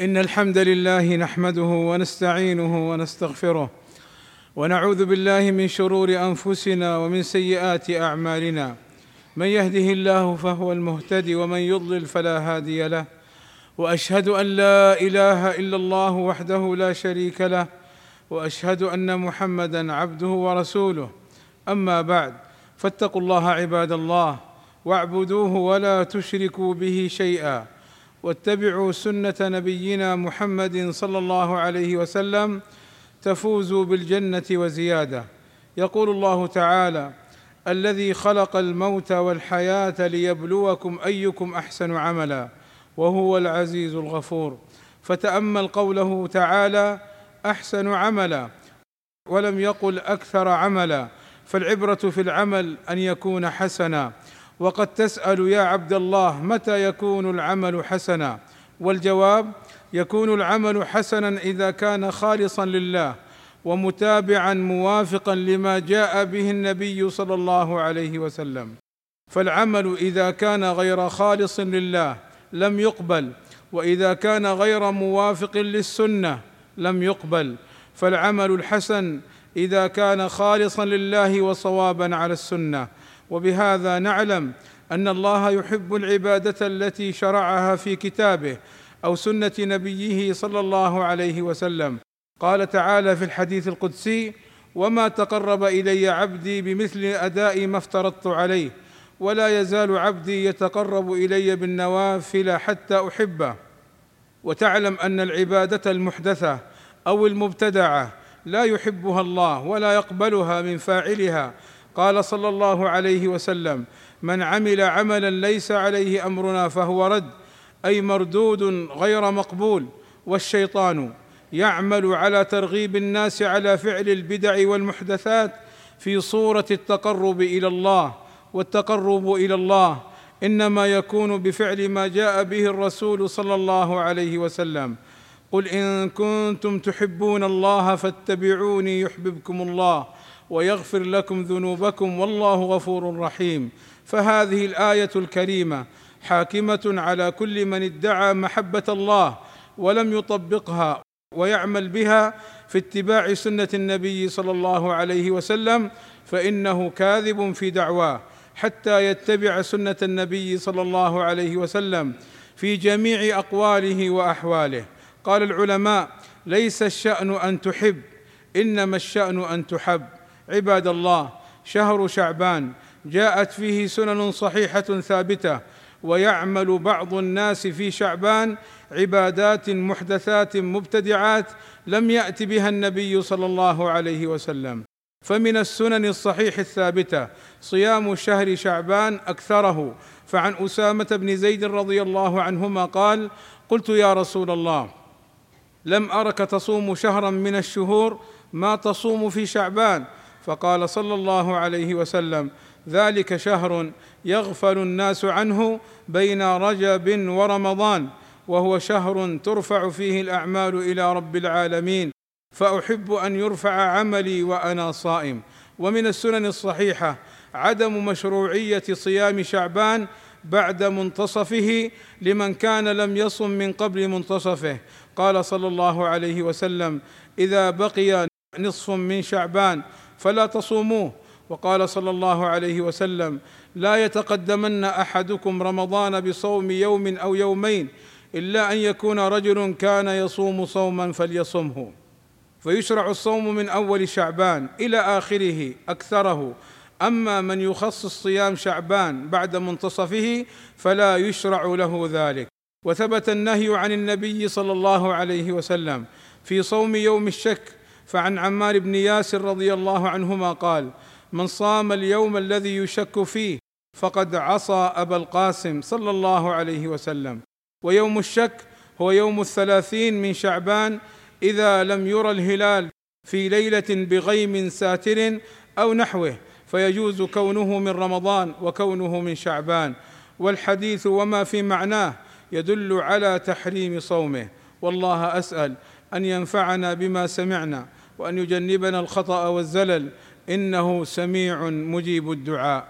إن الحمد لله نحمده ونستعينه ونستغفره ونعوذ بالله من شرور أنفسنا ومن سيئات أعمالنا. من يهده الله فهو المهتدي ومن يضلل فلا هادي له. وأشهد أن لا إله إلا الله وحده لا شريك له. وأشهد أن محمدا عبده ورسوله. أما بعد فاتقوا الله عباد الله واعبدوه ولا تشركوا به شيئا. واتبعوا سنة نبينا محمد صلى الله عليه وسلم تفوزوا بالجنة وزيادة. يقول الله تعالى الذي خلق الموت والحياة ليبلوكم أيكم أحسن عملا وهو العزيز الغفور. فتأمل قوله تعالى أحسن عملا ولم يقل أكثر عملا. فالعبرة في العمل أن يكون حسنا. وقد تسأل يا عبد الله متى يكون العمل حسنا؟ والجواب يكون العمل حسنا إذا كان خالصا لله ومتابعا موافقا لما جاء به النبي صلى الله عليه وسلم. فالعمل إذا كان غير خالص لله لم يقبل وإذا كان غير موافق للسنة لم يقبل. فالعمل الحسن إذا كان خالصا لله وصوابا على السنة. وبهذا نعلم أن الله يحب العبادة التي شرعها في كتابه أو سنة نبيه صلى الله عليه وسلم. قال تعالى في الحديث القدسي وما تقرب إلي عبدي بمثل أداء ما افترضت عليه ولا يزال عبدي يتقرب إلي بالنوافل حتى أحبه. وتعلم أن العبادة المحدثة أو المبتدعة لا يحبها الله ولا يقبلها من فاعلها قال صلى الله عليه وسلم من عمل عملا ليس عليه أمرنا فهو رد أي مردود غير مقبول والشيطان يعمل على ترغيب الناس على فعل البدع والمحدثات في صورة التقرب إلى الله والتقرب إلى الله إنما يكون بفعل ما جاء به الرسول صلى الله عليه وسلم. قل إن كنتم تحبون الله فاتبعوني يحببكم الله ويغفر لكم ذنوبكم والله غفور رحيم. فهذه الآية الكريمة حاكمة على كل من ادعى محبة الله ولم يطبقها ويعمل بها في اتباع سنة النبي صلى الله عليه وسلم فإنه كاذب في دعواه حتى يتبع سنة النبي صلى الله عليه وسلم في جميع أقواله وأحواله. قال العلماء ليس الشأن أن تحب إنما الشأن أن تحب. عباد الله شهر شعبان جاءت فيه سنن صحيحة ثابتة ويعمل بعض الناس في شعبان عبادات محدثات مبتدعات لم يأت بها النبي صلى الله عليه وسلم. فمن السنن الصحيح الثابتة صيام شهر شعبان أكثره. فعن أسامة بن زيد رضي الله عنهما قال قلت يا رسول الله لم أرك تصوم شهرا من الشهور ما تصوم في شعبان. فقال صلى الله عليه وسلم ذلك شهر يغفل الناس عنه بين رجب ورمضان وهو شهر ترفع فيه الأعمال إلى رب العالمين فأحب أن يرفع عملي وأنا صائم. ومن السنن الصحيحة عدم مشروعية صيام شعبان بعد منتصفه لمن كان لم يصم من قبل منتصفه. قال صلى الله عليه وسلم إذا بقي نصف من شعبان فلا تصوموه. وقال صلى الله عليه وسلم لا يتقدمن أحدكم رمضان بصوم يوم أو يومين إلا أن يكون رجل كان يصوم صوما فليصمه. فيشرع الصوم من أول شعبان إلى آخره أكثره. أما من يخصص صيام شعبان بعد منتصفه فلا يشرع له ذلك. وثبت النهي عن النبي صلى الله عليه وسلم في صوم يوم الشك فعن عمار بن ياسر رضي الله عنهما قال من صام اليوم الذي يشك فيه فقد عصى أبا القاسم صلى الله عليه وسلم. ويوم الشك هو يوم الثلاثين من شعبان إذا لم يرى الهلال في ليلة بغيم ساتر أو نحوه فيجوز كونه من رمضان وكونه من شعبان. والحديث وما في معناه يدل على تحريم صومه. والله أسأل أن ينفعنا بما سمعنا وأن يجنبنا الخطأ والزلل. إنه سميع مجيب الدعاء.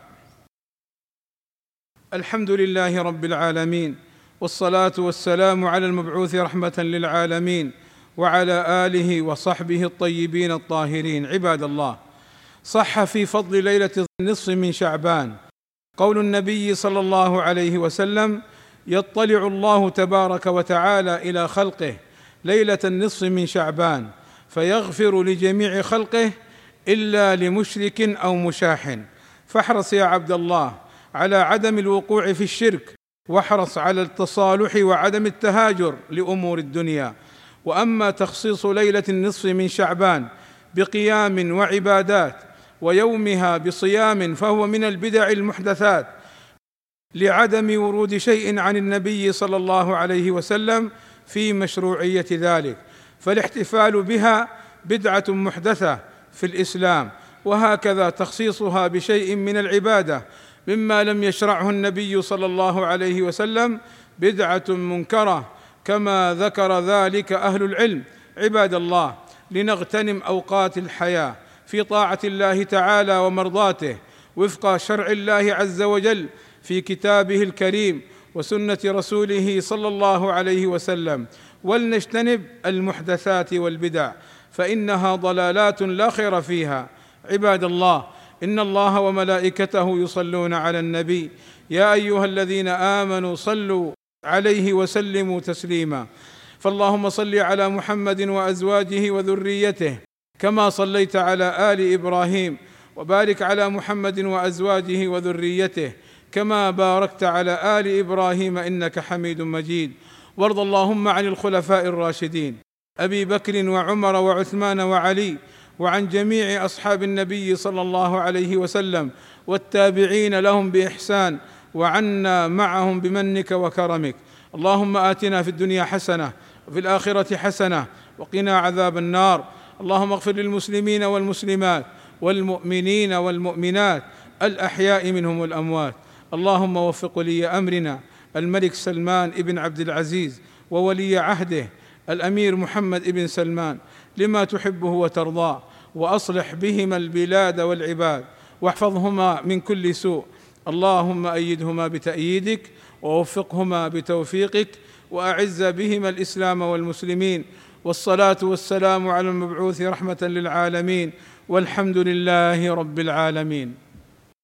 الحمد لله رب العالمين والصلاة والسلام على المبعوث رحمة للعالمين وعلى آله وصحبه الطيبين الطاهرين. عباد الله صح في فضل ليلة النصف من شعبان. قول النبي صلى الله عليه وسلم يطلع الله تبارك وتعالى إلى خلقه ليلة النصف من شعبان. فيغفر لجميع خلقه إلا لمشرك أو مشاح. فاحرص يا عبد الله على عدم الوقوع في الشرك واحرص على التصالح وعدم التهاجر لأمور الدنيا. وأما تخصيص ليلة النصف من شعبان بقيام وعبادات ويومها بصيام فهو من البدع المحدثات لعدم ورود شيء عن النبي صلى الله عليه وسلم في مشروعية ذلك. فالاحتفال بها بدعة محدثة في الإسلام وهكذا تخصيصها بشيء من العبادة مما لم يشرعه النبي صلى الله عليه وسلم بدعة منكرة كما ذكر ذلك أهل العلم عباد الله لنغتنم أوقات الحياة في طاعة الله تعالى ومرضاته وفق شرع الله عز وجل في كتابه الكريم وسنة رسوله صلى الله عليه وسلم. ولنجتنب المحدثات والبدع فإنها ضلالات لا خير فيها. عباد الله إن الله وملائكته يصلون على النبي. يا أيها الذين آمنوا صلوا عليه وسلموا تسليما. فاللهم صل على محمد وأزواجه وذريته كما صليت على آل إبراهيم وبارك على محمد وأزواجه وذريته كما باركت على آل إبراهيم إنك حميد مجيد. وارض اللهم عن الخلفاء الراشدين أبي بكر وعمر وعثمان وعلي وعن جميع أصحاب النبي صلى الله عليه وسلم والتابعين لهم بإحسان وعنا معهم بمنك وكرمك. اللهم آتنا في الدنيا حسنة وفي الآخرة حسنة وقنا عذاب النار. اللهم اغفر للمسلمين والمسلمات والمؤمنين والمؤمنات الأحياء منهم والأموات. اللهم وفق ولي أمرنا الملك سلمان بن عبد العزيز وولي عهده الأمير محمد بن سلمان لما تحبه وترضاه وأصلح بهما البلاد والعباد واحفظهما من كل سوء. اللهم أيدهما بتأييدك ووفقهما بتوفيقك وأعز بهما الإسلام والمسلمين. والصلاة والسلام على المبعوث رحمة للعالمين والحمد لله رب العالمين.